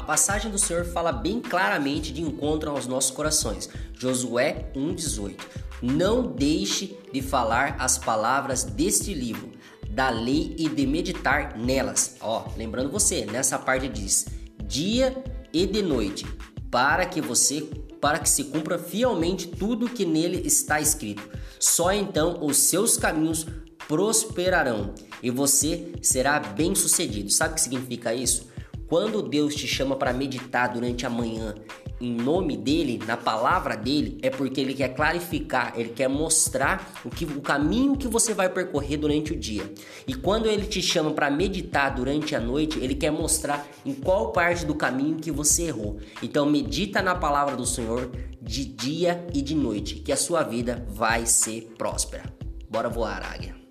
passagem do Senhor fala bem claramente de encontro aos nossos corações. Josué 1,18. Não deixe de falar as palavras deste livro, da lei e de meditar nelas. Ó, lembrando você, nessa parte diz: dia e de noite, para que você para que se cumpra fielmente tudo que nele está escrito. Só então os seus caminhos prosperarão e você será bem-sucedido. Sabe o que significa isso? Quando Deus te chama para meditar durante a manhã em nome dele, na palavra dele, é porque ele quer clarificar, ele quer mostrar o, que, o caminho que você vai percorrer durante o dia. E quando ele te chama para meditar durante a noite, ele quer mostrar em qual parte do caminho que você errou. Então medita na palavra do Senhor de dia e de noite, que a sua vida vai ser próspera. Bora voar, águia.